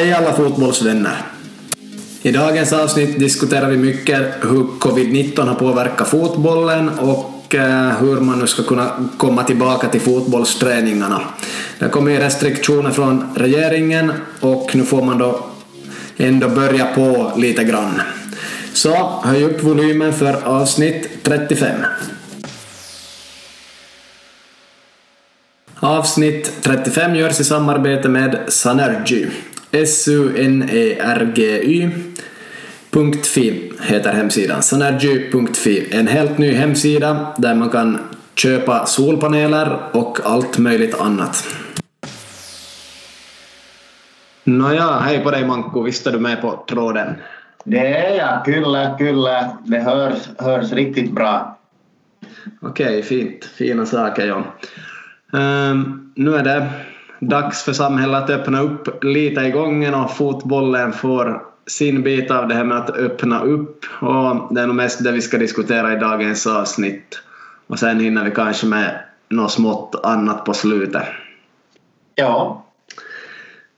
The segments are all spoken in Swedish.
Hej alla fotbollsvänner! I dagens avsnitt diskuterar vi mycket hur covid-19 har påverkat fotbollen och eh, hur man nu ska kunna komma tillbaka till fotbollsträningarna. Det har kommit restriktioner från regeringen och nu får man då ändå börja på lite grann. Så höj upp volymen för avsnitt 35. Avsnitt 35 görs i samarbete med Sanergy. S-U-N-E-R-G-Y.fi heter hemsidan. Sanergy.fi. En helt ny hemsida där man kan köpa solpaneler och allt möjligt annat. Nåja, hej på dig Manko, visst är du med på tråden? Det är jag, kyllä, kyllä. Det hörs, hörs riktigt bra. Okej, fint. Fina saker, John. Um, nu är det dags för samhället att öppna upp lite i gången och fotbollen får sin bit av det här med att öppna upp och det är nog mest det vi ska diskutera i dagens avsnitt. Och sen hinner vi kanske med något smått annat på slutet. Ja.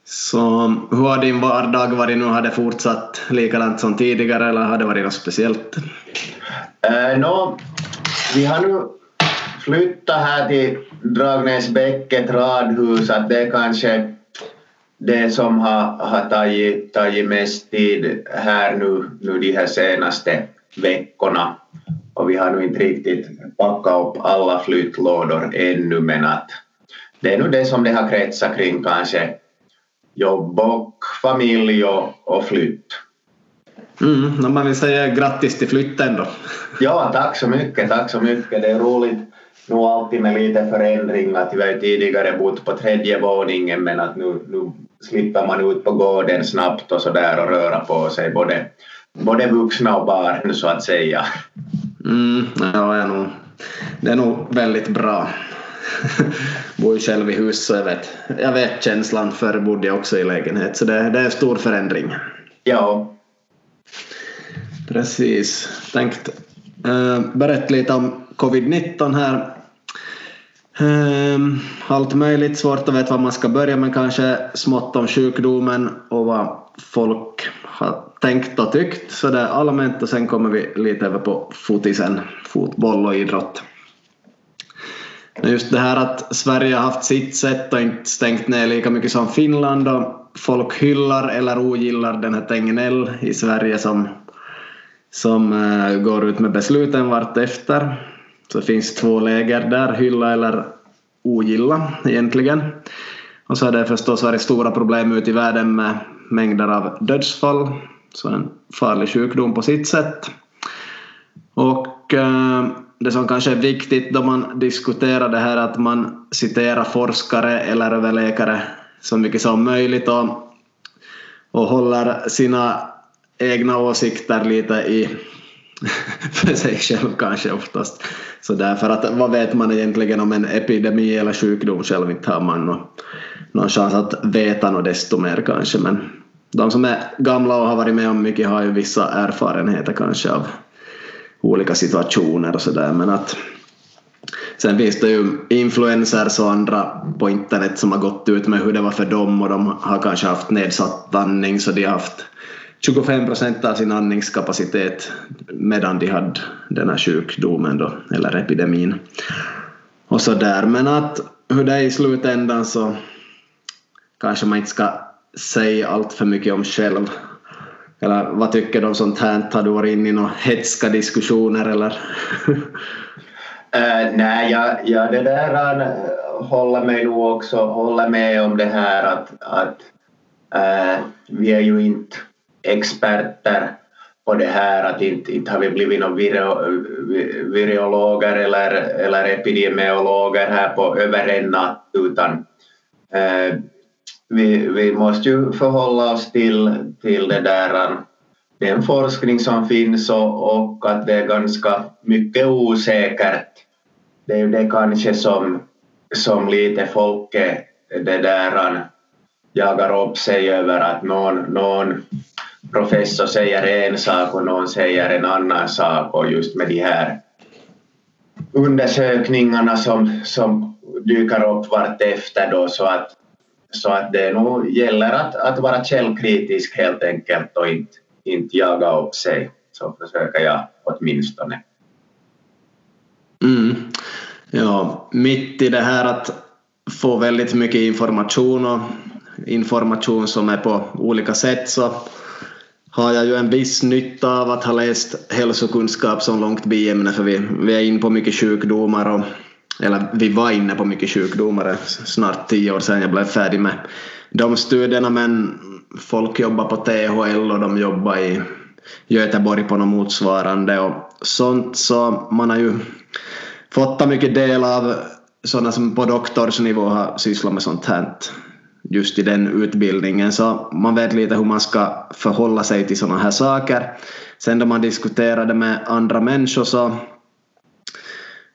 Så hur har din vardag varit nu? Har det fortsatt likadant som tidigare eller har det varit något speciellt? Uh, no, vi har nu flyttat här till Dragnäsbäcket radhus att det är kanske det som har, har tagit, tagit mest tid här nu, nu de här senaste veckorna. Och vi har nu inte riktigt packat upp alla flyttlådor ännu men att det är nu det som det har kretsat kring kanske jobb och familj och, och flytt. Mm, man vill säga grattis till flytten då. Ja, tack så mycket, tack så mycket. Det är roligt nu alltid med lite förändring att vi har ju tidigare bott på tredje våningen men att nu, nu slipper man ut på gården snabbt och sådär och röra på sig både, både vuxna och barn så att säga. Mm, ja, är nog, det är nog väldigt bra. bor ju själv i hus så jag vet, jag vet känslan för bodde jag också i lägenhet så det, det är en stor förändring. Ja. Precis. Tänkt Eh, berätta lite om covid-19 här. Ehm, allt möjligt, svårt att veta var man ska börja men kanske smått om sjukdomen och vad folk har tänkt och tyckt så det är allmänt och sen kommer vi lite över på fotisen, fotboll och idrott. Just det här att Sverige har haft sitt sätt och inte stängt ner lika mycket som Finland och folk hyllar eller ogillar den här Tegnell i Sverige som, som uh, går ut med besluten vart efter. Så det finns två läger där, hylla eller ogilla egentligen. Och så har det förstås varit stora problem ute i världen med mängder av dödsfall, så en farlig sjukdom på sitt sätt. Och uh, det som kanske är viktigt då man diskuterar det här att man citerar forskare eller överläkare så mycket som möjligt och, och håller sina egna åsikter lite i för sig själv kanske oftast. Så därför att vad vet man egentligen om en epidemi eller sjukdom? Själv inte har man någon, någon chans att veta något desto mer kanske. Men de som är gamla och har varit med om mycket har ju vissa erfarenheter kanske av olika situationer och sådär men att Sen finns det ju influencers och andra på internet som har gått ut med hur det var för dem och de har kanske haft nedsatt andning så de har haft 25 procent av sin andningskapacitet medan de hade den här sjukdomen då, eller epidemin. Och så där. Men att hur det är i slutändan så kanske man inte ska säga allt för mycket om själv. Eller vad tycker du om sånt här? Har du varit inne i några hetska diskussioner eller? uh, nej, jag, jag det där uh, håller mig nog också håller med om det här att, att uh, vi är ju inte experter på det här att inte, inte har vi blivit några virologer eller, eller epidemiologer här på över en natt utan eh, vi, vi måste ju förhålla oss till, till det där den forskning som finns och, och att det är ganska mycket osäkert. Det är ju det kanske som, som lite folket det där jagar upp sig över att någon, någon professor säger en sak och någon säger en annan sak och just med de här undersökningarna som, som dyker upp vartefter då så att så att det nog gäller att, att vara källkritisk helt enkelt och inte, inte jaga upp sig. Så försöker jag åtminstone. Mm. Ja, mitt i det här att få väldigt mycket information och information som är på olika sätt så har jag ju en viss nytta av att ha läst hälsokunskap som långt biämne för vi, vi är inne på mycket sjukdomar och eller vi var inne på mycket sjukdomar snart tio år sedan jag blev färdig med de studierna men folk jobbar på THL och de jobbar i Göteborg på något motsvarande och sånt så man har ju fått ta mycket del av sådana som på doktorsnivå har sysslat med sånt här just i den utbildningen. Så man vet lite hur man ska förhålla sig till sådana här saker. Sen då man diskuterade med andra människor så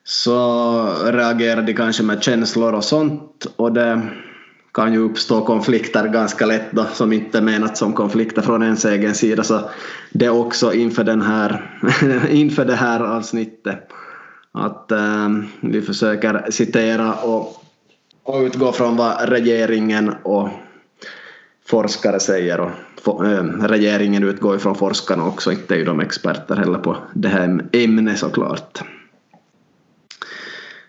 så reagerar de kanske med känslor och sånt. Och det kan ju uppstå konflikter ganska lätt då som inte är menat som konflikter från ens egen sida. Så det är också inför, den här, inför det här avsnittet att äh, vi försöker citera och, och utgå från vad regeringen och forskare säger och for, äh, eh, regeringen utgår ju från forskarna också, inte är ju de experter heller på det här ämnet såklart.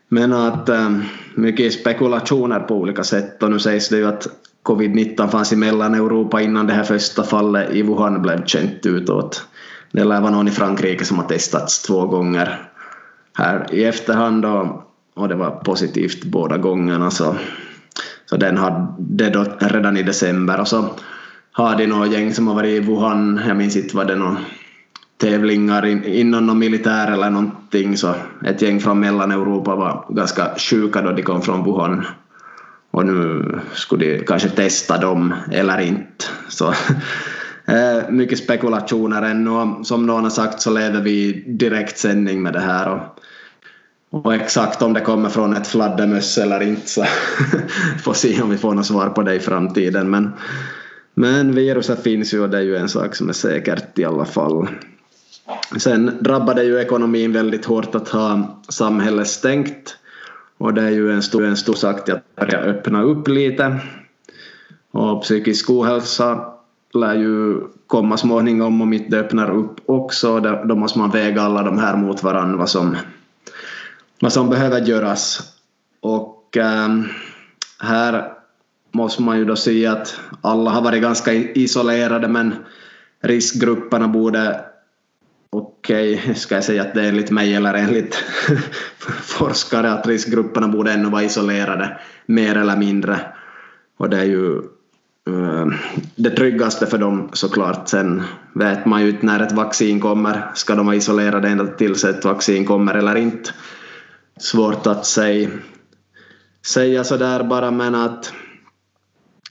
Men att äh, mycket spekulationer på olika sätt och nu sägs det ju att covid-19 fanns i Mellaneuropa innan det här första fallet i Wuhan blev känt utåt. Det lär vara någon i Frankrike som har testats två gånger här i efterhand och, och det var positivt båda gångerna så, så den hade då redan i december. Och så har de några gäng som har varit i Wuhan, jag minns inte vad det någon tävlingar in, inom någon militär eller någonting. Så ett gäng från Mellaneuropa var ganska sjuka då de kom från Wuhan. Och nu skulle de kanske testa dem eller inte. Så eh, mycket spekulationer ännu. Och som någon har sagt så lever vi i direktsändning med det här. Och, och exakt om det kommer från ett fladdermöss eller inte så får se om vi får något svar på det i framtiden men men viruset finns ju och det är ju en sak som är säkert i alla fall. Sen drabbade ju ekonomin väldigt hårt att ha samhället stängt och det är ju en stor, en stor sak till att börja öppna upp lite. Och psykisk ohälsa lär ju komma småningom om inte det öppnar upp också. Då måste man väga alla de här mot varandra som, vad som behöver göras. Och ähm, här måste man ju då säga att alla har varit ganska isolerade men riskgrupperna borde okej, okay, ska jag säga att det är enligt mig eller enligt forskare att riskgrupperna borde ännu vara isolerade mer eller mindre. Och det är ju ehm, det tryggaste för dem såklart. Sen vet man ju inte när ett vaccin kommer. Ska de vara isolerade ända tills ett vaccin kommer eller inte? Svårt att säga, säga sådär bara men att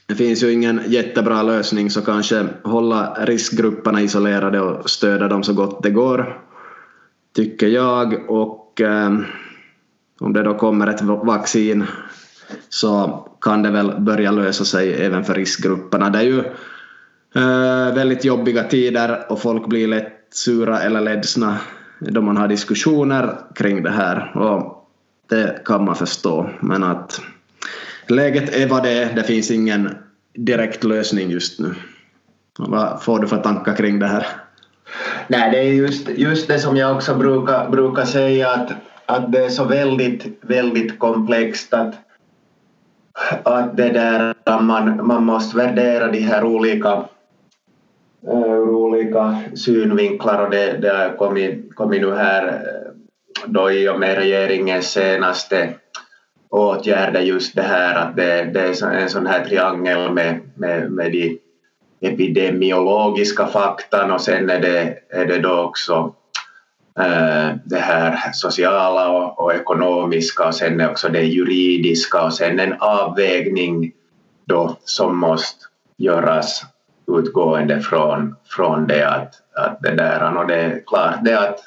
det finns ju ingen jättebra lösning så kanske hålla riskgrupperna isolerade och stödja dem så gott det går. Tycker jag och eh, om det då kommer ett vaccin så kan det väl börja lösa sig även för riskgrupperna. Det är ju eh, väldigt jobbiga tider och folk blir lätt sura eller ledsna då man har diskussioner kring det här och det kan man förstå men att läget är vad det är. Det finns ingen direkt lösning just nu. Vad får du för tankar kring det här? Nej, det är just, just det som jag också brukar, brukar säga att, att det är så väldigt, väldigt komplext att, att det där, man, man måste värdera de här olika ur olika synvinklar och det, det har kommit, kommit nu här eh, då i och med regeringens senaste åtgärder just det här att det, det är en sån här triangel med, med, med de epidemiologiska faktan och sen är det, är det då också äh, det här sociala och, och, ekonomiska och sen är också det juridiska och sen en avvägning då som måste göras utgående från, från det att, att det där. Och det är klart det att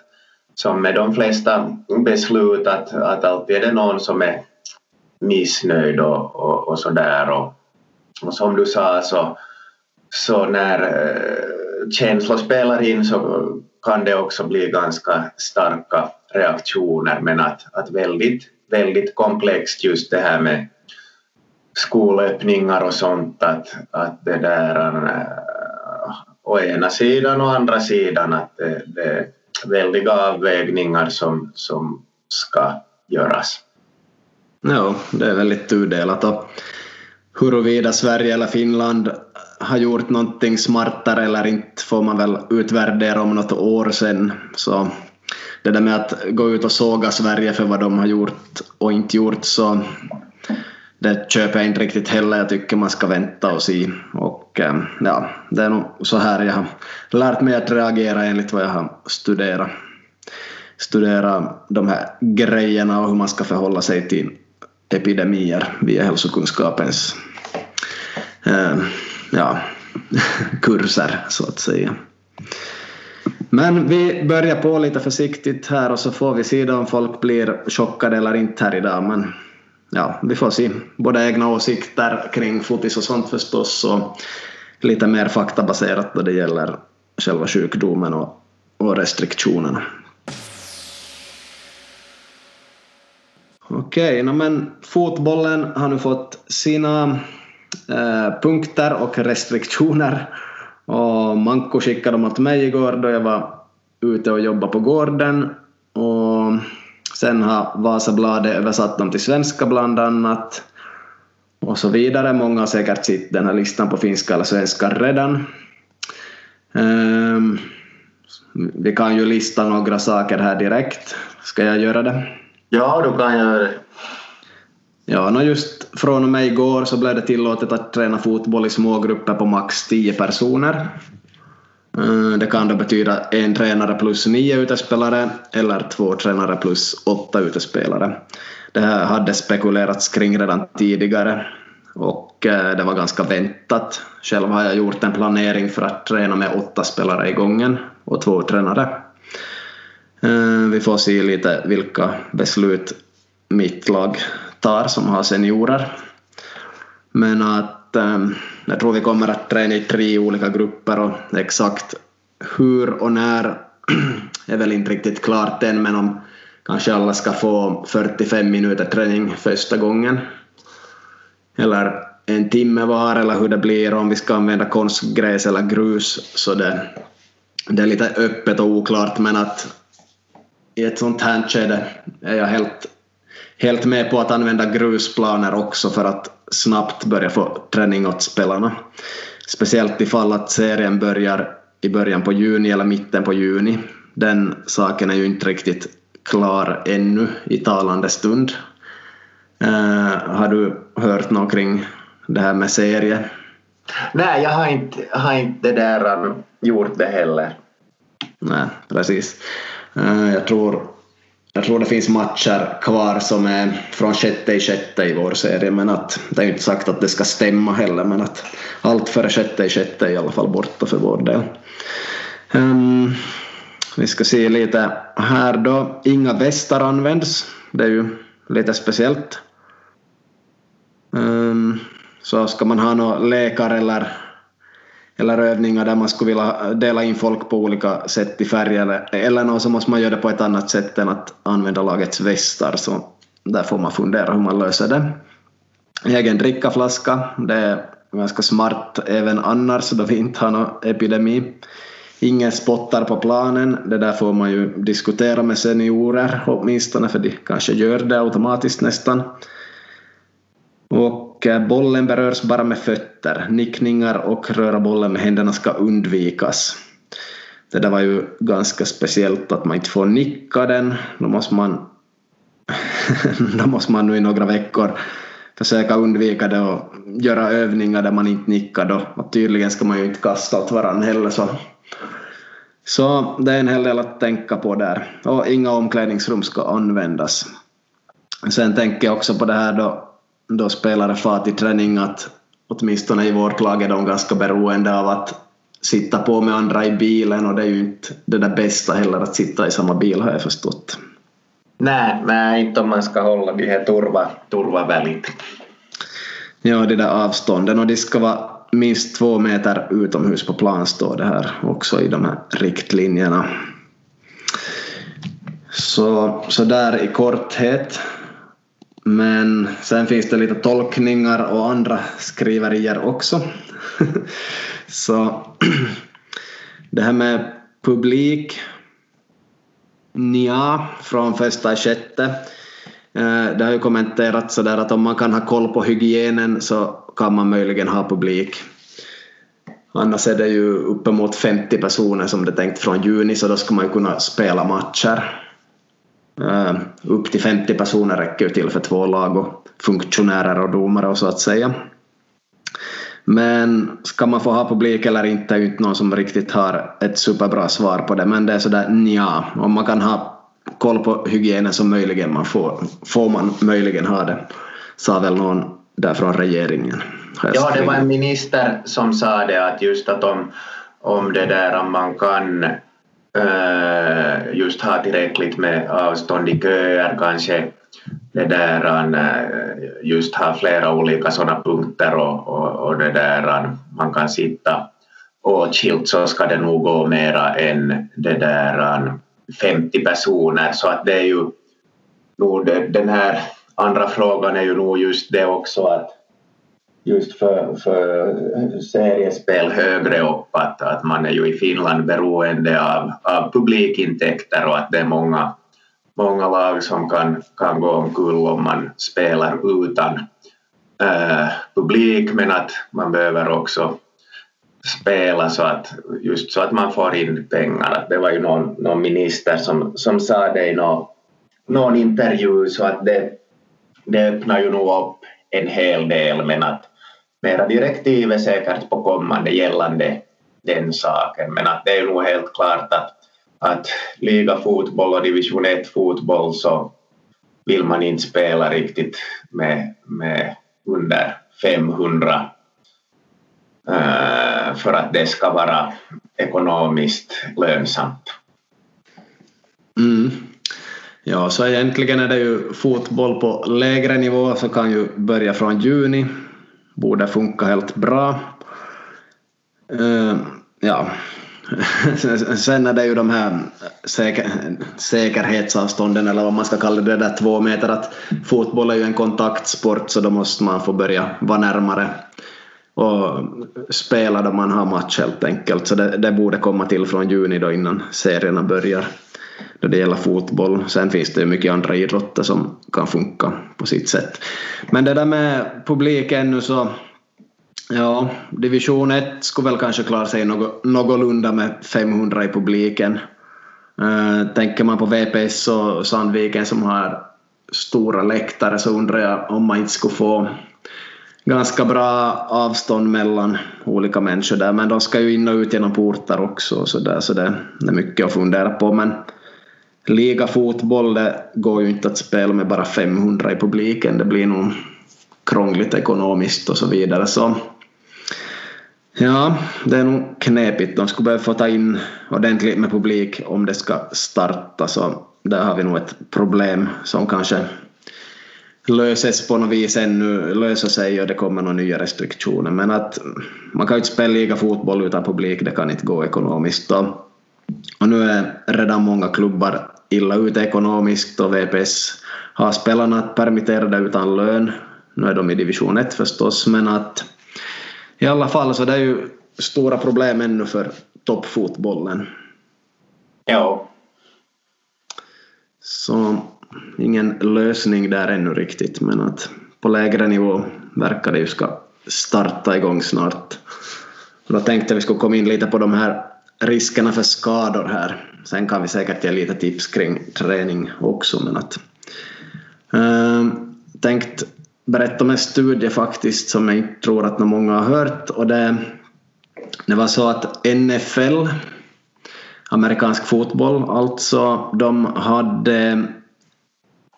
som med de flesta beslut att, att alltid är det någon som är missnöjd och, och, och sådär. Och, och som du sa så, så när äh, känslor spelar in så kan det också bli ganska starka reaktioner men att, att väldigt, väldigt komplext just det här med, skolöppningar och sånt att, att det där äh, å ena sidan och andra sidan att det, det väldiga avvägningar som, som ska göras. Ja, det är väldigt tudelat och huruvida Sverige eller Finland har gjort någonting smartare eller inte får man väl utvärdera om något år sen. Så det där med att gå ut och såga Sverige för vad de har gjort och inte gjort så det köper jag inte riktigt heller. Jag tycker man ska vänta och se. Och ja, det är nog så här jag har lärt mig att reagera enligt vad jag har studerat. Studera de här grejerna och hur man ska förhålla sig till epidemier via hälsokunskapens eh, ja, kurser så att säga. Men vi börjar på lite försiktigt här och så får vi se om folk blir chockade eller inte här idag. Men ja, vi får se. Både egna åsikter kring fotis och sånt förstås och lite mer faktabaserat då det gäller själva sjukdomen och, och restriktionerna. Okej, no, men fotbollen har nu fått sina eh, punkter och restriktioner. Och Manko skickade dem åt mig igår då jag var ute och jobbade på gården. Och sen har Vasabladet översatt dem till svenska bland annat. Och så vidare. Många har säkert sett den här listan på finska eller svenska redan. Um, vi kan ju lista några saker här direkt. Ska jag göra det? Ja, du kan göra det. Ja, no just från och med igår så blev det tillåtet att träna fotboll i små grupper på max 10 personer. Eh, det kan då betyda en tränare plus nio utespelare eller två tränare plus åtta utespelare. Det här hade spekulerats kring redan tidigare och eh, det var ganska väntat. Själv har jag gjort en planering för att träna med åtta spelare i gången och två tränare. Eh, vi får se lite vilka beslut mitt lag tar som har seniorer. Men att Eh, jag tror vi kommer att träna i tre olika grupper och exakt hur och när är väl inte riktigt klart än men om kanske alla ska få 45 minuter träning första gången. Eller en timme var eller hur det blir om vi ska använda konstgräs eller grus så det, det är lite öppet och oklart men att i ett sånt här skede är jag helt helt med på att använda grusplaner också för att snabbt börja få träning åt spelarna. Speciellt ifall att serien börjar i början på juni eller mitten på juni. Den saken är ju inte riktigt klar ännu i talande stund. Uh, har du hört något kring det här med serie? Nej, jag har inte, har inte där gjort det heller. Nej, precis. Uh, jag tror jag tror det finns matcher kvar som är från sjätte i sjätte i vår serie men att det är ju inte sagt att det ska stämma heller men att allt före sjätte i sjätte är i alla fall borta för vår del. Um, vi ska se lite här då. Inga västar används. Det är ju lite speciellt. Um, så ska man ha några läkare eller eller övningar där man skulle vilja eh, dela in folk på olika sätt i färg eller, eller något så måste man göra det på ett annat sätt än att använda lagets västar så där får man fundera hur man löser det. Egen drickaflaska, det är ganska smart även annars då vi inte har någon epidemi. Ingen spottar på planen, det där får man ju diskutera med seniorer åtminstone för de kanske gör det automatiskt nästan. Och Eh, bollen berörs bara med fötter. Nickningar och röra bollen med händerna ska undvikas. Det där var ju ganska speciellt att man inte får nicka den. Då måste man, då måste man nu i några veckor försöka undvika det och göra övningar där man inte nickar då. Och tydligen ska man ju inte kasta åt varandra heller så. Så det är en hel del att tänka på där. Och inga omklädningsrum ska användas. Sen tänker jag också på det här då då spelare far till träning att åtminstone i vårt lag är de ganska beroende av att sitta på med andra i bilen och det är ju inte det där bästa heller att sitta i samma bil har jag förstått. Nej, nej inte om man ska hålla de här turva, turvavälit. Ja, de där avstånden och de ska vara minst två meter utomhus på plan står det här också i de här riktlinjerna. Så, så där i korthet men sen finns det lite tolkningar och andra skriverier också. Så det här med publik, ja, från första sjätte. Eh, det har ju kommenterats sådär att om man kan ha koll på hygienen så kan man möjligen ha publik. Annars är det ju uppemot 50 personer som det är tänkt från juni så då ska man ju kunna spela matcher. Uh, upp till 50 personer räcker ju till för två lag och funktionärer och domare och så att säga. Men ska man få ha publik eller inte är ju inte någon som riktigt har ett superbra svar på det men det är sådär nja, om man kan ha koll på hygienen så möjligen man får, får man möjligen ha det, sa väl någon där från regeringen. Ja, det var en minister som sa det att just att om, om det där om man kan äh, just ha tillräckligt med avstånd i köer kanske det där eh, just ha flera olika sådana punkter och, och, och det där eh, man kan sitta åtskilt så ska det nog gå mera än det där 50 personer. Så att det är ju nog den här andra frågan är ju nog just det också att just för, för seriespel högre upp att, att man är ju i Finland beroende av, av publikintäkter och att det är många, många lag som kan, kan gå omkull om man spelar utan äh, publik men att man behöver också spela så att, just så att man får in pengar. Det var ju någon, någon minister som, som sa det i någon, någon intervju så att det, det öppnar ju nog upp en hel del men att mera direktiv är säkert på kommande gällande den saken men att det är nog helt klart att, att ligafotboll och division 1 fotboll så vill man inte spela riktigt med, med under 500 uh, eh, för att det ska vara ekonomiskt lönsamt. Mm. Ja, så egentligen är det ju fotboll på lägre nivå så kan ju börja från juni borde funka helt bra. Uh, ja, sen är det ju de här säker, säkerhetsavstånden eller vad man ska kalla det, där två meter att fotboll är ju en kontaktsport så då måste man få börja vara närmare och spela då man har match helt enkelt. Så det, det borde komma till från juni då innan serierna börjar då det gäller fotboll. Sen finns det ju mycket andra idrotter som kan funka på sitt sätt. Men det där med publiken nu så Ja, division 1 skulle väl kanske klara sig något, någorlunda med 500 i publiken. Uh, tänker man på VPS och Sandviken som har stora läktare så undrar jag om man inte skulle få ganska bra avstånd mellan olika människor där men de ska ju in och ut genom portar också så, där, så det är mycket att fundera på men liga fotboll det går ju inte att spela med bara 500 i publiken. Det blir nog krångligt ekonomiskt och så vidare. Så ja, det är nog knepigt. De skulle behöva få ta in ordentligt med publik om det ska starta. Så där har vi nog ett problem som kanske löses på något vis ännu, löser sig och det kommer några nya restriktioner. Men att man kan ju inte spela liga fotboll utan publik, det kan inte gå ekonomiskt. Och, och nu är redan många klubbar illa ute ekonomiskt och VPS har spelarna permitterade utan lön. Nu är de i division 1 förstås men att i alla fall så det är ju stora problem ännu för toppfotbollen. Ja. Så ingen lösning där ännu riktigt men att på lägre nivå verkar det ju ska starta igång snart. då tänkte vi skulle komma in lite på de här riskerna för skador här. Sen kan vi säkert ge lite tips kring träning också men att eh, tänkt berätta om en studie faktiskt som jag inte tror att många har hört och det, det var så att NFL amerikansk fotboll alltså de hade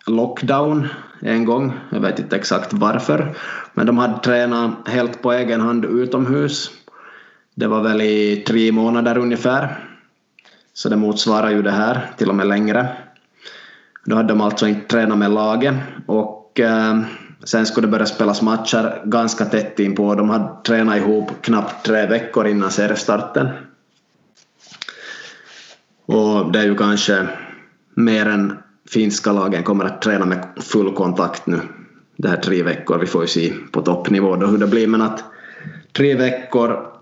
lockdown en gång, jag vet inte exakt varför, men de hade tränat helt på egen hand utomhus. Det var väl i tre månader ungefär, så det motsvarar ju det här, till och med längre. Då hade de alltså inte tränat med laget och eh, sen skulle det börja spelas matcher ganska tätt inpå. De hade tränat ihop knappt tre veckor innan seriestarten. Och det är ju kanske mer än finska lagen kommer att träna med full kontakt nu det här tre veckor. Vi får ju se på toppnivå då hur det blir men att tre veckor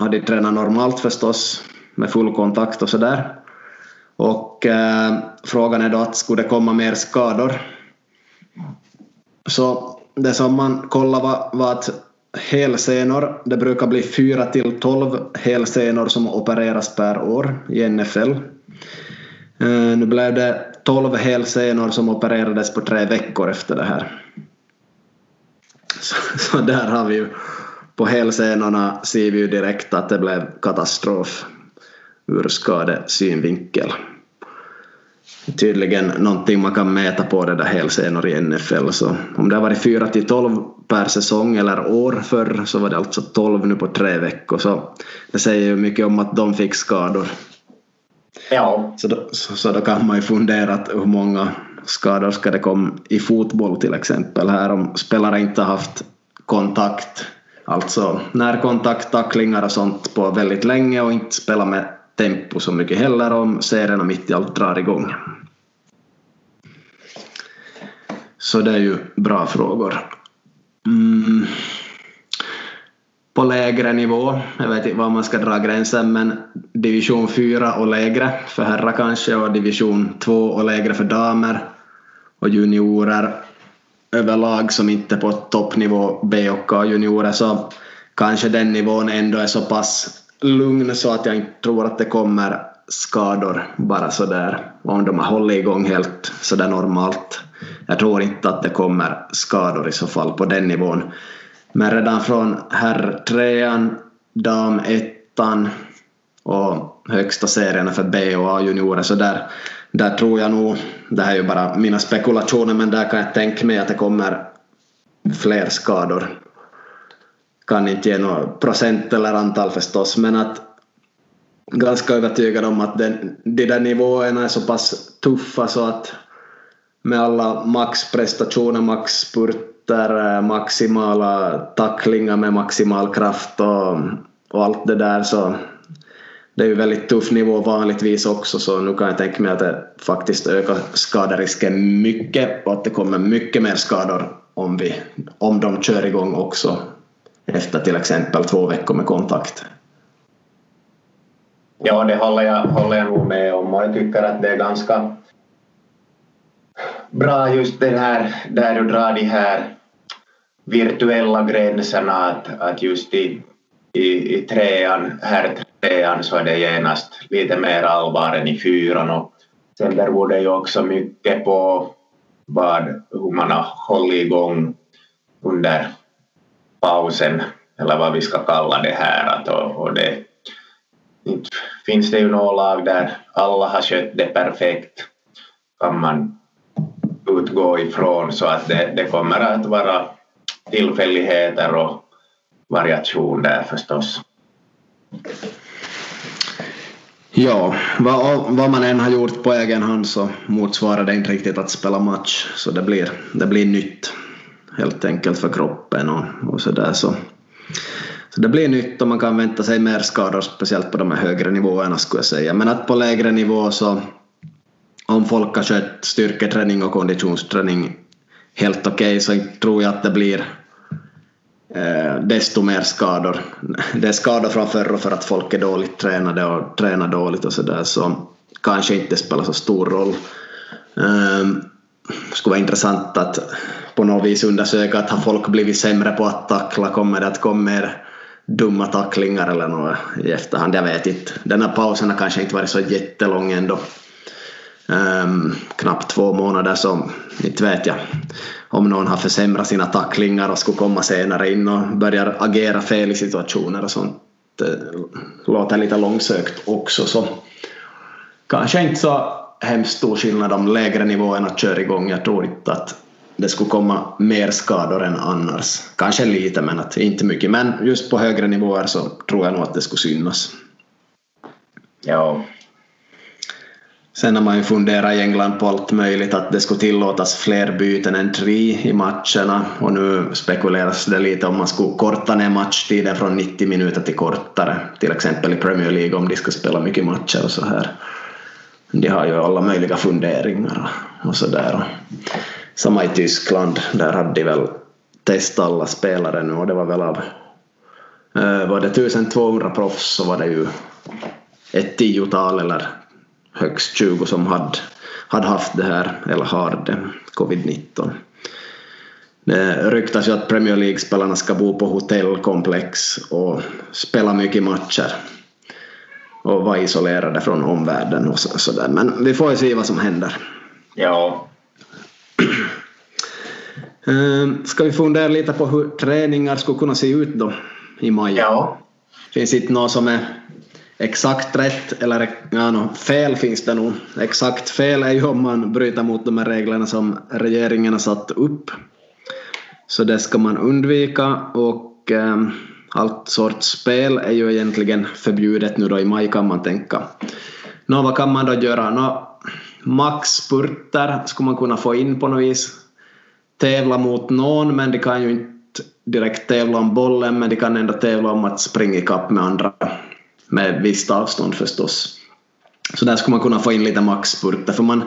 har de tränat normalt förstås med full kontakt och sådär. Och eh, frågan är då att skulle det komma mer skador? Så det som man kollade var, var att helsenor, det brukar bli 4 till 12 helsenor som opereras per år i NFL. Eh, nu blev det 12 helsenor som opererades på tre veckor efter det här. Så, så där har vi ju på helsenorna ser vi ju direkt att det blev katastrof ur skadesynvinkel. Tydligen någonting man kan mäta på det där helsenor i NFL. Så om det har varit 4 till 12 per säsong eller år förr så var det alltså 12 nu på tre veckor. Så det säger ju mycket om att de fick skador. Ja. Så då, så, så då kan man ju fundera att hur många skador ska det komma i fotboll till exempel här om spelare inte haft kontakt, alltså närkontakt, tacklingar och sånt på väldigt länge och inte spela med tempo så mycket heller om serierna mitt i allt drar igång. Så det är ju bra frågor. Mm. På lägre nivå, jag vet inte var man ska dra gränsen, men division 4 och lägre för herrar kanske och division 2 och lägre för damer och juniorer överlag som inte är på toppnivå B och A-juniorer så kanske den nivån ändå är så pass lugn så att jag inte tror att det kommer skador bara sådär om de har hållit igång helt sådär normalt. Jag tror inte att det kommer skador i så fall på den nivån. Men redan från herr trean, dam ettan och högsta serierna för B och A-juniorer så där, där tror jag nog, det här är ju bara mina spekulationer men där kan jag tänka mig att det kommer fler skador. Kan inte ge något procent eller antal förstås, men att ganska övertygad om att den, de där nivåerna är så pass tuffa så att med alla maxprestationer, maxspurter, eh, maximala tacklingar med maximal kraft och, och allt det där så det är ju väldigt tuff nivå vanligtvis också så nu kan jag tänka mig att det faktiskt ökar skaderisken mycket och att det kommer mycket mer skador om, vi, om de kör igång också efter till exempel två veckor med kontakt. Ja, det håller jag, håller jag nog med om och jag tycker att det är ganska bra just det här där du drar de här virtuella gränserna att, att just i, i, i trean, här trean så är det genast lite mer allvar än i fyran och sen beror det ju också mycket på vad, hur man har hållit igång under pausen eller vad vi ska kalla det här. Att, och, och det, inte finns det ju några lag där alla har skött det perfekt kan man utgå ifrån så att det, det kommer att vara tillfälligheter och variation där förstås. Ja, vad, vad man än har gjort på egen hand så motsvarar det inte riktigt att spela match. Så det blir, det blir nytt helt enkelt för kroppen och, och sådär. Så, så det blir nytt och man kan vänta sig mer skador, speciellt på de här högre nivåerna skulle jag säga. Men att på lägre nivå så om folk har skött styrketräning och konditionsträning helt okej okay, så tror jag att det blir Eh, desto mer skador. Det är skador från förr för att folk är dåligt tränade och tränar dåligt och sådär så kanske inte spelar så stor roll. Ehm, det skulle vara intressant att på något vis undersöka att har folk blivit sämre på att tackla, kommer det att komma mer dumma tacklingar eller något i efterhand, jag vet inte. Den här pausen har kanske inte varit så jättelång ändå. Um, knappt två månader så inte vet jag om någon har försämrat sina tacklingar och skulle komma senare in och börjar agera fel i situationer och sånt. Det låter lite långsökt också så kanske inte så hemskt stor skillnad om lägre nivåerna kör igång. Jag tror inte att det skulle komma mer skador än annars. Kanske lite men att inte mycket. Men just på högre nivåer så tror jag nog att det skulle synas. Ja. Sen har man ju funderat i England på allt möjligt att det skulle tillåtas fler byten än tre i matcherna och nu spekuleras det lite om man skulle korta ner matchtiden från 90 minuter till kortare. Till exempel i Premier League om de ska spela mycket matcher och så här de har ju alla möjliga funderingar och så där. samma i Tyskland, där hade de väl testat alla spelare nu och det var väl av eh, var det 1200 proffs så var det ju ett tiotal eller högst 20 som hade, hade haft det här eller har det, covid-19. Det ryktas ju att Premier League-spelarna ska bo på hotellkomplex och spela mycket matcher och vara isolerade från omvärlden och sådär. Så Men vi får ju se vad som händer. Ja. Ehm, ska vi fundera lite på hur träningar skulle kunna se ut då i maj? Ja. Finns inte något som är exakt rätt eller ja, no, fel finns det nog. Exakt fel är ju om man bryter mot de här reglerna som regeringen har satt upp. Så det ska man undvika och eh, allt sorts spel är ju egentligen förbjudet nu då i maj kan man tänka. Nå, vad kan man då göra? Nå, maxspurter skulle man kunna få in på något vis. Tävla mot någon men de kan ju inte direkt tävla om bollen men de kan ändå tävla om att springa ikapp med andra med visst avstånd förstås. Så där skulle man kunna få in lite maxspurter för man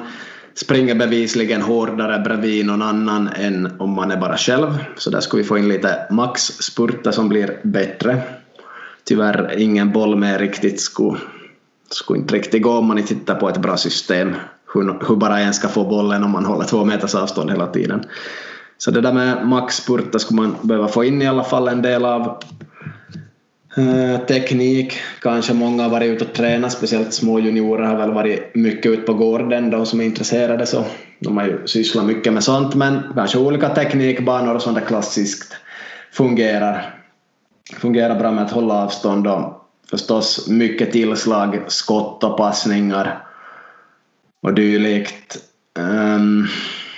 springer bevisligen hårdare bredvid någon annan än om man är bara själv. Så där skulle vi få in lite maxspurter som blir bättre. Tyvärr ingen boll med riktigt skulle, skulle inte riktigt gå om man inte tittar på ett bra system. Hur, hur bara en ska få bollen om man håller två meters avstånd hela tiden. Så det där med maxspurter skulle man behöva få in i alla fall en del av. Eh, teknik, kanske många har varit ute och tränat, speciellt små juniorer har väl varit mycket ute på gården, de som är intresserade så de har ju sysslat mycket med sånt men kanske olika teknikbanor och sånt där klassiskt fungerar. Fungerar bra med att hålla avstånd och förstås mycket tillslag, skott och passningar och dylikt. Ehm. Um,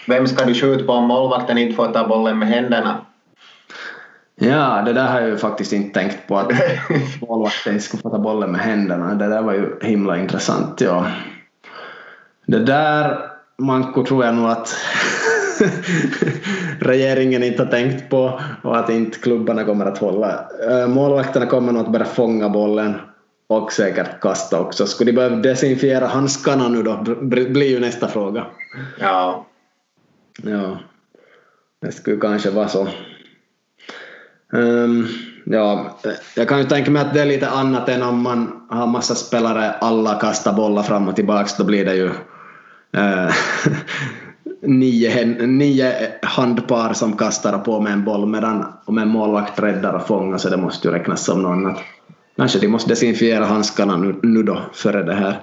Vem ska du skjuta på om målvakten inte får ta bollen med händerna? Ja, det där har jag ju faktiskt inte tänkt på att målvakten skulle få ta bollen med händerna. Det där var ju himla intressant. Ja. Det där, Manko, tror jag nog att regeringen inte har tänkt på och att inte klubbarna kommer att hålla. Eh, målvakterna kommer nog att börja fånga bollen och säkert kasta också. Skulle de behöva desinfiera handskarna nu då blir ju nästa fråga. Ja. Ja, det skulle kanske vara så. Um, ja, jag kan ju tänka mig att det är lite annat än om man har massa spelare, alla kastar bollar fram och tillbaks, då blir det ju uh, nio, nio handpar som kastar på med en boll medan om en målvakt räddar och fångar så det måste ju räknas som något annat. Kanske de måste desinfiera handskarna nu, nu då före det här.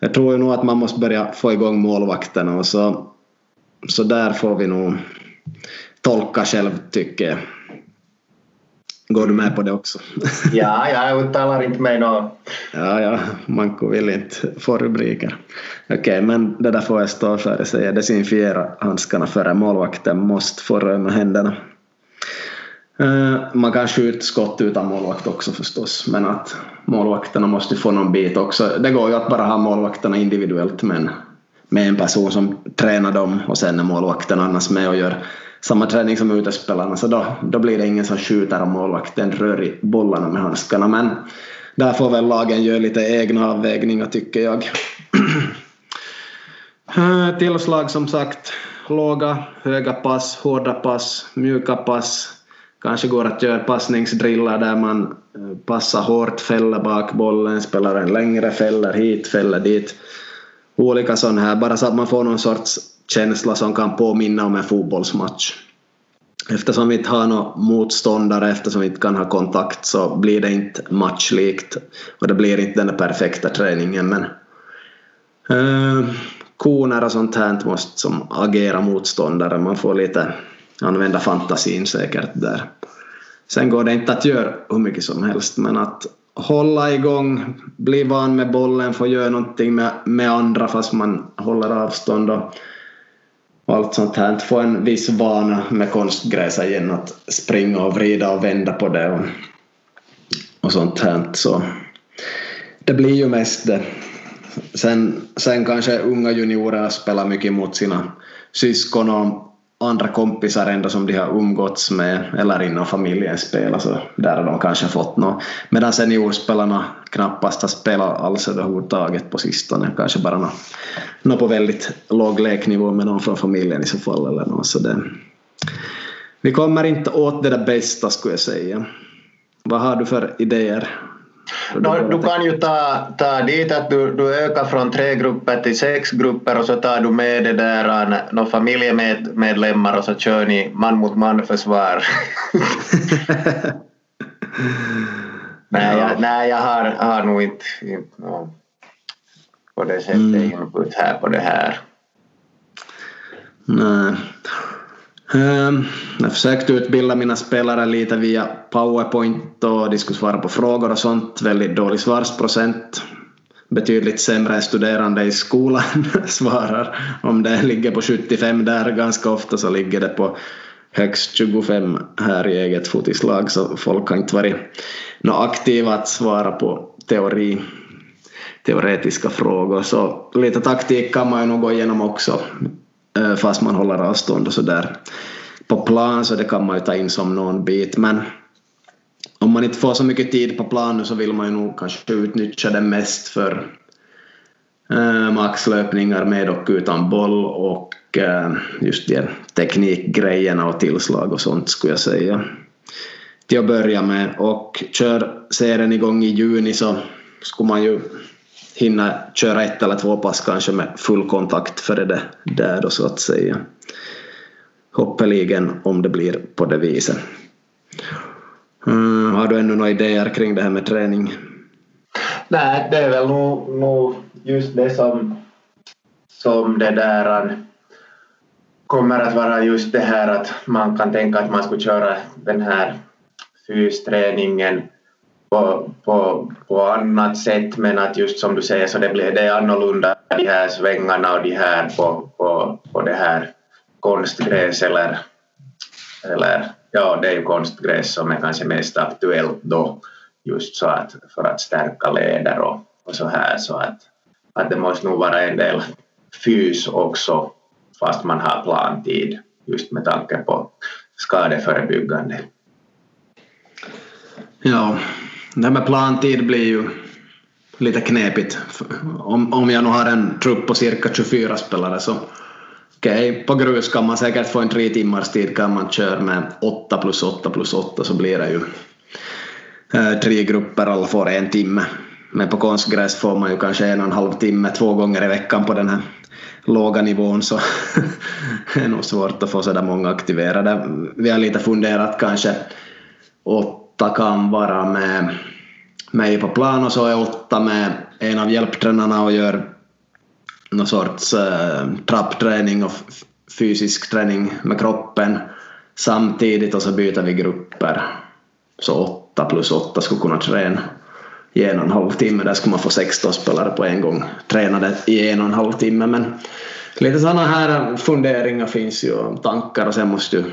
Jag tror ju nog att man måste börja få igång målvakterna och så, så där får vi nog tolka själv tycker jag. Går du med på det också? ja, jag uttalar inte mig något. Ja, ja, Manko vill inte få rubriker. Okej, okay, men det där får jag stå för. Jag säger desinfiera handskarna före målvakten måste få röra händerna. Eh, man kan skjuta skott utan målvakt också förstås, men att målvakterna måste få någon bit också. Det går ju att bara ha målvakterna individuellt men med en person som tränar dem och sen är målvakten annars med och gör samma träning som utespelarna så då, då blir det ingen som skjuter om målvakten rör i bollarna med handskarna men där får väl lagen göra lite egna avvägningar tycker jag. Tillslag som sagt låga, höga pass, hårda pass, mjuka pass. Kanske går att göra passningsdrillar där man eh, passar hårt, fäller bak bollen, spelar en längre, fäller hit, fäller dit. Olika sådana här, bara så att man får någon sorts känsla som kan påminna om en fotbollsmatch. Eftersom vi inte har några motståndare, eftersom vi inte kan ha kontakt så blir det inte matchlikt och det blir inte den perfekta träningen men eh, koner och sånt här måste som agera motståndare, man får lite använda fantasin säkert där. Sen går det inte att göra hur mycket som helst men att hålla igång, bli van med bollen, få göra någonting med, med andra fast man håller avstånd och och allt sånt här. Få en viss vana med konstgräs igen att springa och vrida och vända på det och, och sånt här. Så det blir ju mest det. Sen, sen kanske unga juniorer spelar mycket mot sina syskon och andra kompisar ändå som de har umgåtts med eller inom familjen spelar så där har de kanske fått något. Medan seniorspelarna knappast har spelat alls överhuvudtaget på sistone. Kanske bara något, något på väldigt låg leknivå med någon från familjen i så fall eller något. Så det, vi kommer inte åt det där bästa skulle jag säga. Vad har du för idéer No, du kan ju ta, ta dit att du, du ökar från tre grupper till sex grupper och så tar du med det där no, familjemedlemmar och så kör ni man mot man försvar. nej, jag, nej, jag har, har nog inte, inte no, på det sättet mm. input här på det här. Nej. Ehm, Jag försökte utbilda mina spelare lite via Powerpoint och de skulle svara på frågor och sånt. Väldigt dålig svarsprocent. Betydligt sämre än studerande i skolan svarar. Om det ligger på 75 där ganska ofta så ligger det på högst 25 här i eget fotislag så folk har inte varit något aktiva att svara på teori, teoretiska frågor. Så lite taktik kan man ju nog gå igenom också Eh, fast man håller avstånd och sådär. På plan så det kan man ju ta in som någon bit men om man inte får så mycket tid på plan nu så vill man ju nog kanske utnyttja det mest för eh, maxlöpningar med och utan boll och eh, just de teknikgrejerna och tillslag och sånt skulle jag säga. Till att börja med. Och kör serien igång i juni så skulle man ju hinna köra ett eller två pass kanske med full kontakt före det där då så att säga. Hoppeligen om det blir på det viset. Mm, har du ännu några idéer kring det här med träning? Nej, det är väl nog, nog just det som, som det där kommer att vara just det här att man kan tänka att man skulle köra den här fysträningen på, på, på annat sätt men att just som du säger så det, blir, det är annorlunda de här svängarna och de här på, på, på det här konstgräs eller, eller ja det är ju konstgräs som är kanske mest aktuellt då just så att för att stärka leder och, och så här så att, att det måste nog vara en del fys också fast man har plantid just med tanke på skadeförebyggande. Ja, det här med plantid blir ju lite knepigt. Om, om jag nu har en trupp på cirka 24 spelare så okej, okay, på grus kan man säkert få en tre timmars tid kan man köra med 8 plus 8 plus 8 så blir det ju eh, tre grupper, alla får en timme. Men på konstgräs får man ju kanske en och en halv timme två gånger i veckan på den här låga nivån så det är nog svårt att få sådär många aktiverade. Vi har lite funderat kanske åt kan vara med mig på plan och så är åtta med en av hjälptränarna och gör någon sorts äh, trappträning och fysisk träning med kroppen samtidigt och så byter vi grupper. Så åtta plus åtta skulle kunna träna i en och en halv timme. Där skulle man få 16 spelare på en gång tränade i en och en halv timme. Men lite sådana här funderingar finns ju, tankar och sen måste ju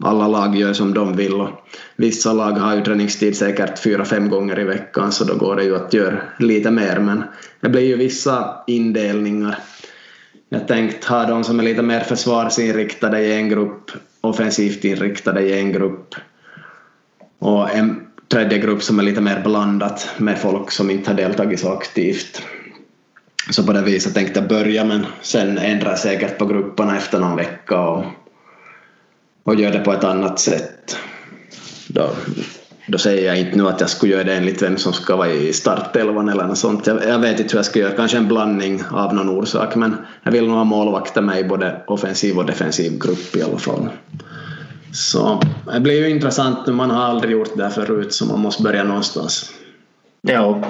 alla lag gör som de vill och vissa lag har ju träningstid säkert fyra, fem gånger i veckan så då går det ju att göra lite mer men det blir ju vissa indelningar. Jag tänkt ha de som är lite mer försvarsinriktade i en grupp, offensivt inriktade i en grupp och en tredje grupp som är lite mer blandat med folk som inte har deltagit så aktivt. Så på det viset tänkte jag börja men sen ändra säkert på grupperna efter någon vecka och och gör det på ett annat sätt. Då, då säger jag inte nu att jag skulle göra det enligt vem som ska vara i startelvan eller något sånt. Jag, jag, vet inte hur jag ska göra, kanske en blandning av någon orsak men jag vill nog ha målvakter med i både offensiv och defensiv grupp i alla fall. Så det blir ju intressant nu, man har aldrig gjort det här förut så man måste börja någonstans. Ja.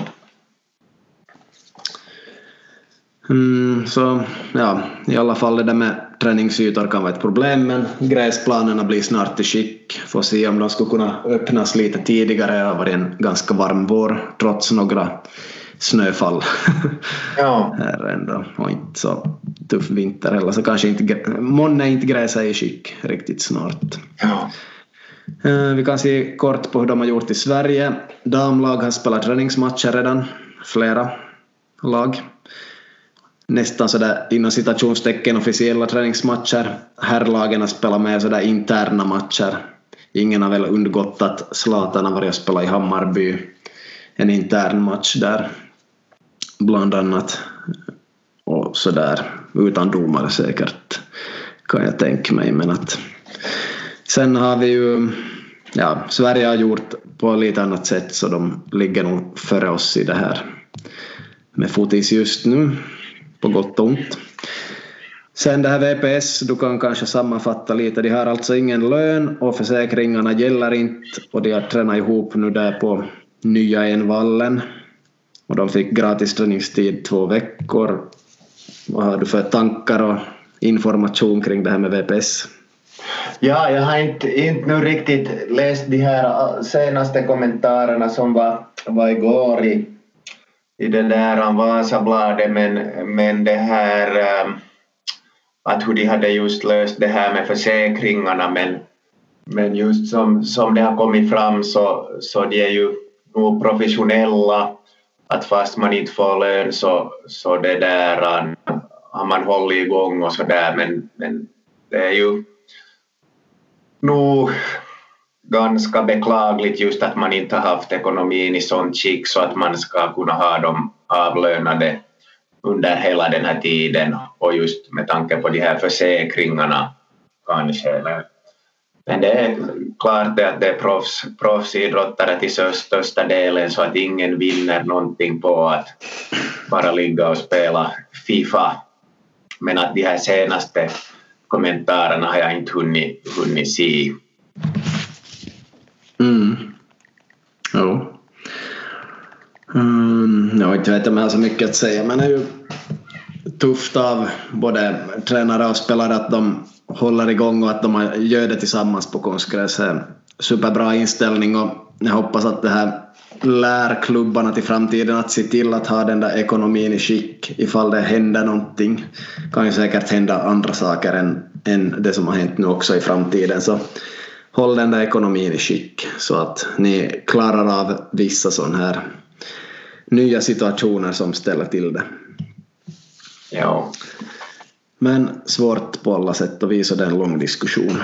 Mm, så ja, i alla fall det där med träningsytor kan vara ett problem men gräsplanerna blir snart i skick. Får se om de skulle kunna öppnas lite tidigare. Det har varit en ganska varm vår trots några snöfall ja. här ändå och inte så tuff vinter heller så kanske inte månne inte gräset i skick riktigt snart. Ja. Eh, vi kan se kort på hur de har gjort i Sverige. Damlag har spelat träningsmatcher redan, flera lag nästan sådär inom citationstecken officiella träningsmatcher. Herrlagen har spelat med sådär interna matcher. Ingen har väl undgått att Zlatan har varit och spelat i Hammarby. En intern match där. Bland annat. Och sådär. Utan domare säkert. Kan jag tänka mig. Men att Sen har vi ju ja, Sverige har gjort på lite annat sätt så de ligger nog före oss i det här med fotis just nu, på gott och ont. Sen det här VPS, du kan kanske sammanfatta lite. De har alltså ingen lön och försäkringarna gäller inte och de har tränat ihop nu där på nya Envallen. Och de fick gratis träningstid två veckor. Vad har du för tankar och information kring det här med VPS? Ja, jag har inte, inte nu riktigt läst de här senaste kommentarerna som var, var igår i, i det där Vasabladet men, men det här ähm, att hur de hade just löst det här med försäkringarna men, men just som, som det har kommit fram så, så de är ju nog professionella. Att fast man inte får lön så, så det där äh, har man hållit igång och så där men, men det är ju nog ganska beklagligt just att man inte har haft ekonomin i sånt skick så att man ska kunna ha dem avlönade under hela den här tiden och just med tanke på de här försäkringarna kanske. Men det är klart att det är proffs, proffsidrottare till största delen så att ingen vinner någonting på att bara ligga och spela Fifa. Men att de här senaste kommentarerna har jag inte hunnit, hunnit se. Mm. Jo. Mm, ehm, jag vet inte om jag har så mycket att säga men det är ju tufft av både tränare och spelare att de håller igång och att de gör det tillsammans på konstgräs. Superbra inställning och jag hoppas att det här lär klubbarna till framtiden att se till att ha den där ekonomin i skick ifall det händer någonting. Det kan ju säkert hända andra saker än, än det som har hänt nu också i framtiden. Så håll den där ekonomin i skick så att ni klarar av vissa sådana här nya situationer som ställer till det. Ja. Men svårt på alla sätt och vis och det är en lång diskussion.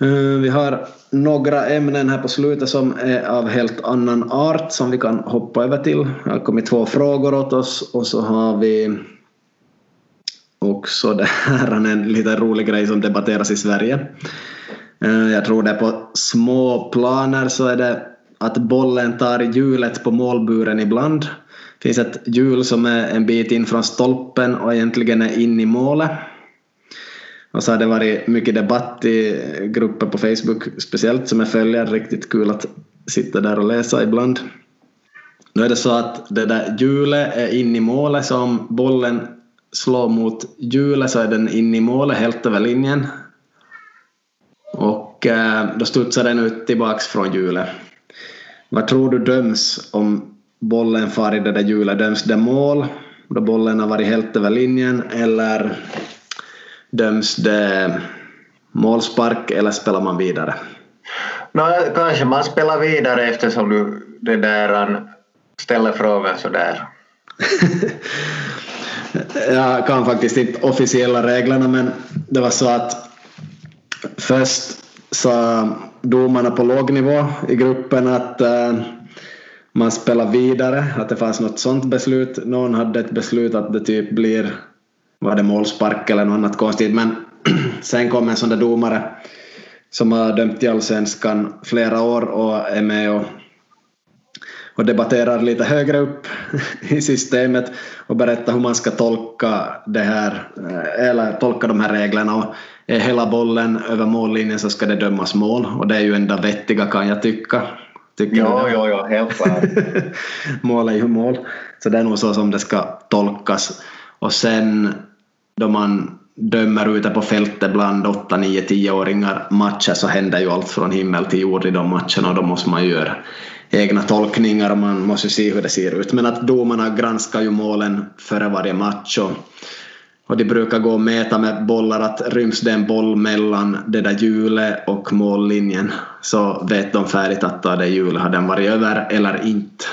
Eh, vi har några ämnen här på slutet som är av helt annan art som vi kan hoppa över till. Det har kommit två frågor åt oss och så har vi också det här en lite rolig grej som debatteras i Sverige. Eh, jag tror det på små planer så är det att bollen tar hjulet på målburen ibland. Det finns ett hjul som är en bit in från stolpen och egentligen är in i målet. Och så har det varit mycket debatt i grupper på Facebook speciellt som jag följer. Riktigt kul att sitta där och läsa ibland. Nu är det så att det där hjulet är in i målet så om bollen slår mot hjulet så är den in i målet helt över linjen. Och eh, då studsar den ut tillbaks från hjulet. Vad tror du döms om bollen far i det där hjulet? Döms det mål då bollen har varit helt över linjen eller döms det målspark eller spelar man vidare? No, kanske man spelar vidare eftersom du det där ställer frågan sådär. jag kan faktiskt inte officiella reglerna men det var så att först sa domarna på låg nivå i gruppen att eh, man spelar vidare, att det fanns något sånt beslut. Någon hade ett beslut att det typ blir var det målspark eller något annat konstigt men sen kom en sån där domare som har dömt i allsvenskan flera år och är med och, och debatterar lite högre upp i systemet och berättar hur man ska tolka det här eh, eller tolka de här reglerna och är hela bollen över mållinjen så ska det dömas mål och det är ju enda vettiga kan jag tycka. Tycker jo, jo, jo, helt klart. mål är ju mål. Så det är nog så som det ska tolkas. Och sen då man dömer ute på fältet bland 8, 9, 10-åringar matcher så händer ju allt från himmel till jord i de matcherna och då måste man göra egna tolkningar och man måste se hur det ser ut. Men att domarna granskar ju målen före varje match och, och de brukar gå och mäta med bollar att ryms det en boll mellan det där hjulet och mållinjen så vet de färdigt att det hjulet har den varit över eller inte.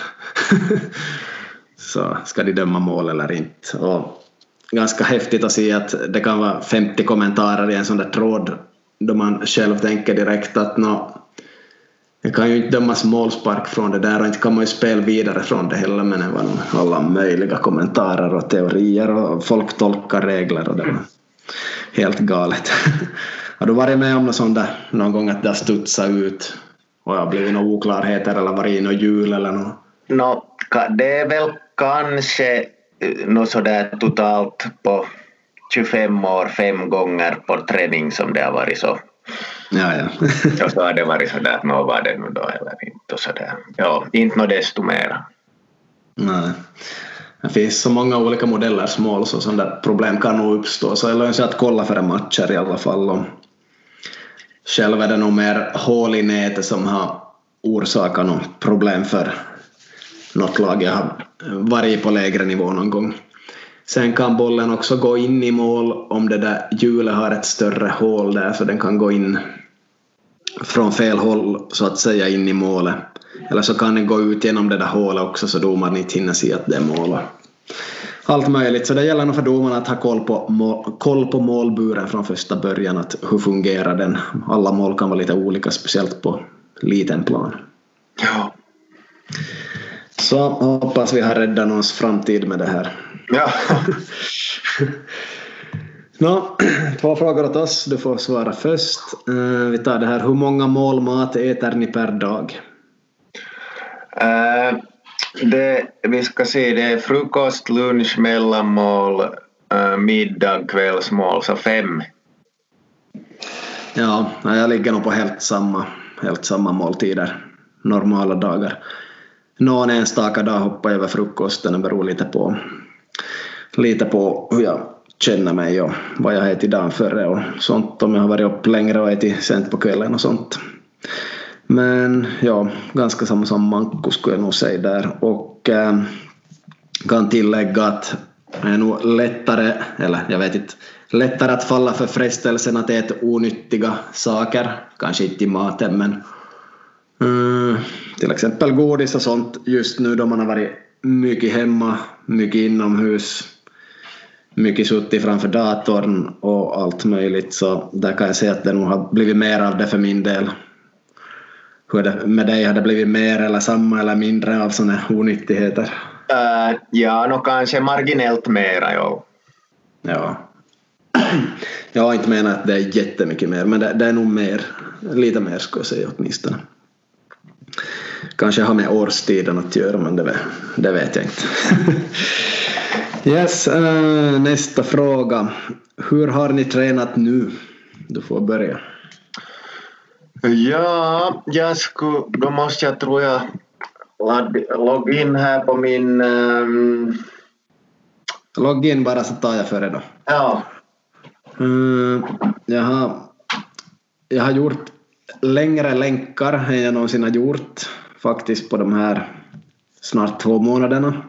så ska de döma mål eller inte. Och ganska häftigt att se att det kan vara 50 kommentarer i en sån där tråd då man själv tänker direkt att nå, det kan ju inte dömas målspark från det där och inte kan man ju spela vidare från det heller men det var alla möjliga kommentarer och teorier och folk tolkar regler och det var helt galet. Har du varit med om något sånt där någon gång att det har studsat ut och det har blivit några oklarheter eller varit i något hjul eller något? No, det är väl kanske eh, något sådär totalt på 25 år fem gånger på träning som det har varit så. Ja, ja. och så har det varit sådär att nå var det nu då eller inte och sådär. Ja, inte något desto mera. Nej. Det finns så många olika modellers mål så sådana där problem kan nog uppstå så det lönar sig att kolla före matcher i alla fall. Och själv är det nog mer hål i nätet som har orsakat något problem för något lag jag har varit på lägre nivå någon gång. Sen kan bollen också gå in i mål om det där hjulet har ett större hål där så den kan gå in från fel håll så att säga in i målet. Eller så kan den gå ut genom det där hålet också så domaren inte hinner se att det är mål. Allt möjligt, så det gäller nog för domarna att ha koll på, mål, koll på målburen från första början. Att hur fungerar den? Alla mål kan vara lite olika, speciellt på liten plan. Ja. Så hoppas vi har räddat någons framtid med det här. Ja. Nå, två frågor åt oss. Du får svara först. Uh, vi tar det här. Hur många mål mat äter ni per dag? Uh, det, vi ska se, det är frukost, lunch, mellanmål, uh, middag, kvällsmål, så fem. Ja, jag ligger nog på helt samma, helt samma måltider normala dagar. Någon enstaka dag hoppar jag över frukosten, det beror lite på, lite på hur jag känner mig och vad jag ätit dagen före och sånt om jag har varit upp längre och ätit sent på kvällen och sånt. Men ja, ganska samma som Manko skulle jag nog säga där. Och äh, kan tillägga att det är nog lättare, eller jag vet inte, lättare att falla för frestelsen att äta onyttiga saker, kanske inte i maten men mm, till exempel godis och sånt just nu då man har varit mycket hemma, mycket inomhus, mycket suttit framför datorn och allt möjligt så där kan jag säga att det nog har blivit mer av det för min del. Hur det med dig? Har det blivit mer eller samma eller mindre av sådana onyttigheter? Uh, ja, nog kanske marginellt mera, ja. Ja. Jag har inte menat att det är jättemycket mer, men det, det är nog mer. Lite mer skulle jag säga åtminstone. Kanske har med årstiden att göra, men det, det vet jag inte. yes, uh, nästa fråga. Hur har ni tränat nu? Du får börja. Ja, jag skulle, då måste jag tror jag logga in här på min... Um... Logga in bara så tar jag före då. Ja. Uh, jag, har, jag har gjort längre länkar än jag någonsin har gjort faktiskt på de här snart två månaderna.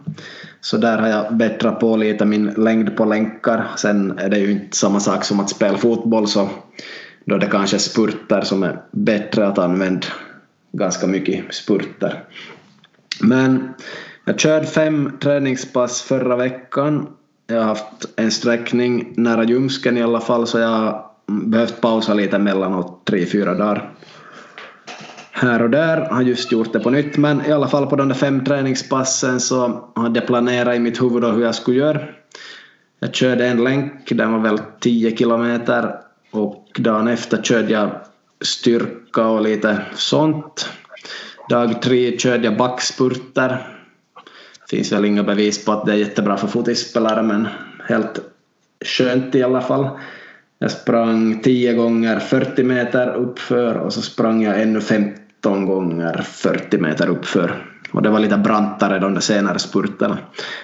Så där har jag bättrat på lite min längd på länkar. Sen är det ju inte samma sak som att spela fotboll så då är det kanske spurter som är bättre att använda ganska mycket spurter. Men jag körde fem träningspass förra veckan. Jag har haft en sträckning nära ljumsken i alla fall så jag har behövt pausa lite mellanåt tre, fyra dagar. Här och där har just gjort det på nytt men i alla fall på de där fem träningspassen så hade jag planerat i mitt huvud hur jag skulle göra. Jag körde en länk, den var väl 10 kilometer och dagen efter körde jag styrka och lite sånt. Dag tre körde jag backspurter. Finns väl inga bevis på att det är jättebra för fotispelare men helt skönt i alla fall. Jag sprang 10 gånger 40 meter uppför och så sprang jag ännu 50 13 gånger 40 meter uppför. Och det var lite brantare de där senare spurterna.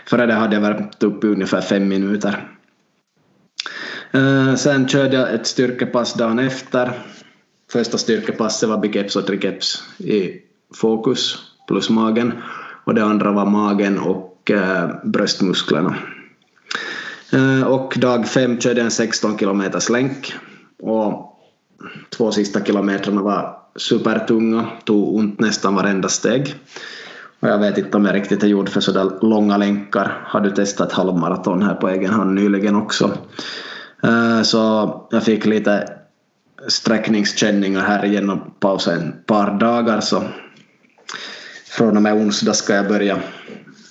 Före det hade jag värmt upp i ungefär fem minuter. Eh, sen körde jag ett styrkepass dagen efter. Första styrkepasset var biceps och triceps i fokus plus magen och det andra var magen och eh, bröstmusklerna. Eh, och dag fem körde jag en 16 kilometers länk och två sista kilometrarna var supertunga, tog ont nästan varenda steg. Och jag vet inte om jag riktigt är gjord för sådär långa länkar. Har du testat halvmaraton här på egen hand nyligen också? Eh, så jag fick lite sträckningskänningar här genom pausen ett par dagar så från och med onsdag ska jag börja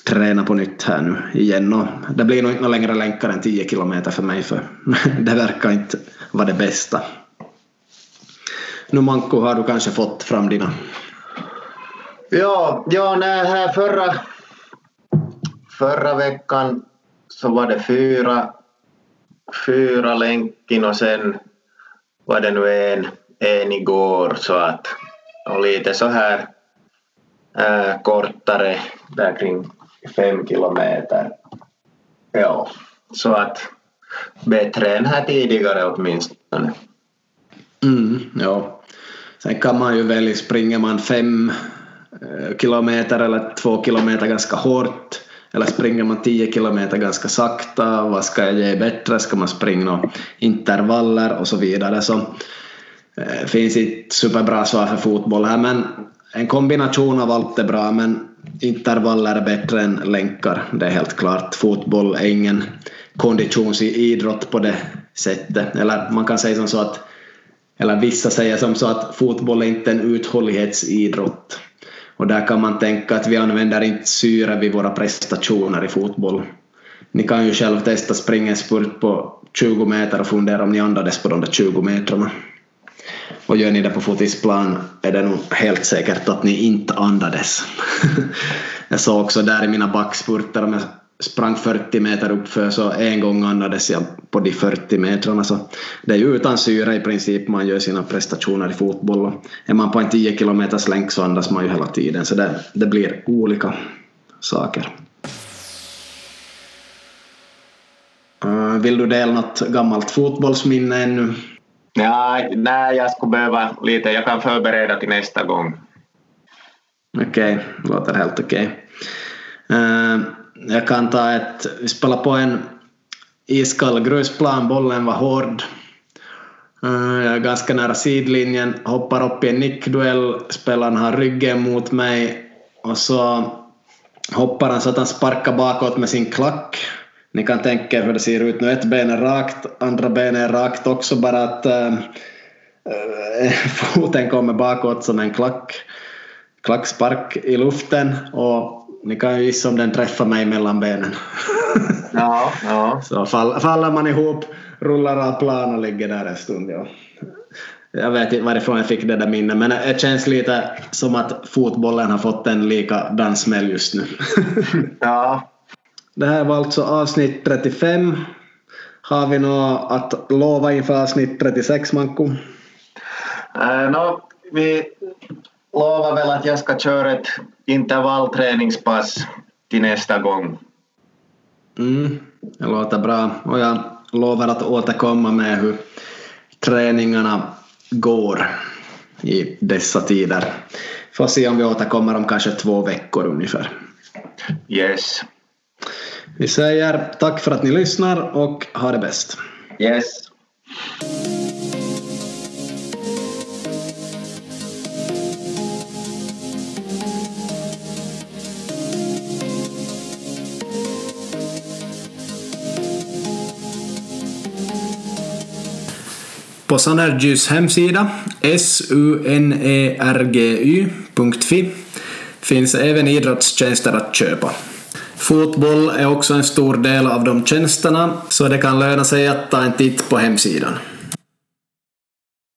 träna på nytt här nu igen och det blir nog inte längre länkar än 10 kilometer för mig för det verkar inte vara det bästa. Nu Manko har du kanske fått fram dina Ja, ja nej, här förra, förra veckan så var det fyra, fyra länkin och sen var det nu en, en igår så att och lite så här äh, kortare där kring fem kilometer. Ja, så att bättre än här tidigare åtminstone. Mm, ja. Sen kan man ju välja, springer man fem eh, kilometer eller två kilometer ganska hårt eller springer man 10 kilometer ganska sakta, vad ska jag ge bättre, ska man springa intervaller och så vidare. Så eh, finns inte superbra svar för fotboll här men en kombination av allt är bra men intervaller är bättre än länkar, det är helt klart. Fotboll är ingen konditionsidrott på det sättet, eller man kan säga som så att eller vissa säger som så att fotboll är inte en uthållighetsidrott och där kan man tänka att vi använder inte syre vid våra prestationer i fotboll. Ni kan ju själv testa springa en spurt på 20 meter och fundera om ni andades på de där 20 metrarna. Och gör ni det på fotisplan är det nog helt säkert att ni inte andades. jag såg också där i mina backspurter om jag sprang 40 meter uppför så en gång andades jag på de 40 metrarna så det är ju utan syre i princip man gör sina prestationer i fotboll och är man på en 10 kilometers länk så andas man ju hela tiden så det, det blir olika saker. Uh, vill du dela något gammalt fotbollsminne ännu? Ja, nej, jag skulle behöva lite. Jag kan förbereda till nästa gång. Okej, okay, låter helt okej. Okay. Uh, jag kan ta ett, vi spelade på en iskall grusplan, bollen var hård. Eh, jag är ganska nära sidlinjen, hoppar upp i en nickduell, spelaren har ryggen mot mig och så hoppar han så att han sparkar bakåt med sin klack. Ni kan tänka er hur det ser ut nu, ett ben är rakt, andra benet är rakt också, bara att äh, foten kommer bakåt som en klack, klackspark i luften och ni kan ju gissa om den träffar mig mellan benen. ja, ja. Så fall, faller man ihop, rullar av plan och ligger där en stund. Ja. Jag vet inte varifrån jag fick det där minnet men det känns lite som att fotbollen har fått en likadan smäll just nu. ja. Det här var alltså avsnitt 35. Har vi något att lova inför avsnitt 36 Manko? Uh, no, vi lovar väl att jag ska köra ett intervallträningspass till nästa gång. Mm, det låter bra och jag lovar att återkomma med hur träningarna går i dessa tider. Får se om vi återkommer om kanske två veckor ungefär. Yes. Vi säger tack för att ni lyssnar och ha det bäst. Yes. På Sanergys hemsida, sunergy.fi, finns även idrottstjänster att köpa. Fotboll är också en stor del av de tjänsterna, så det kan löna sig att ta en titt på hemsidan.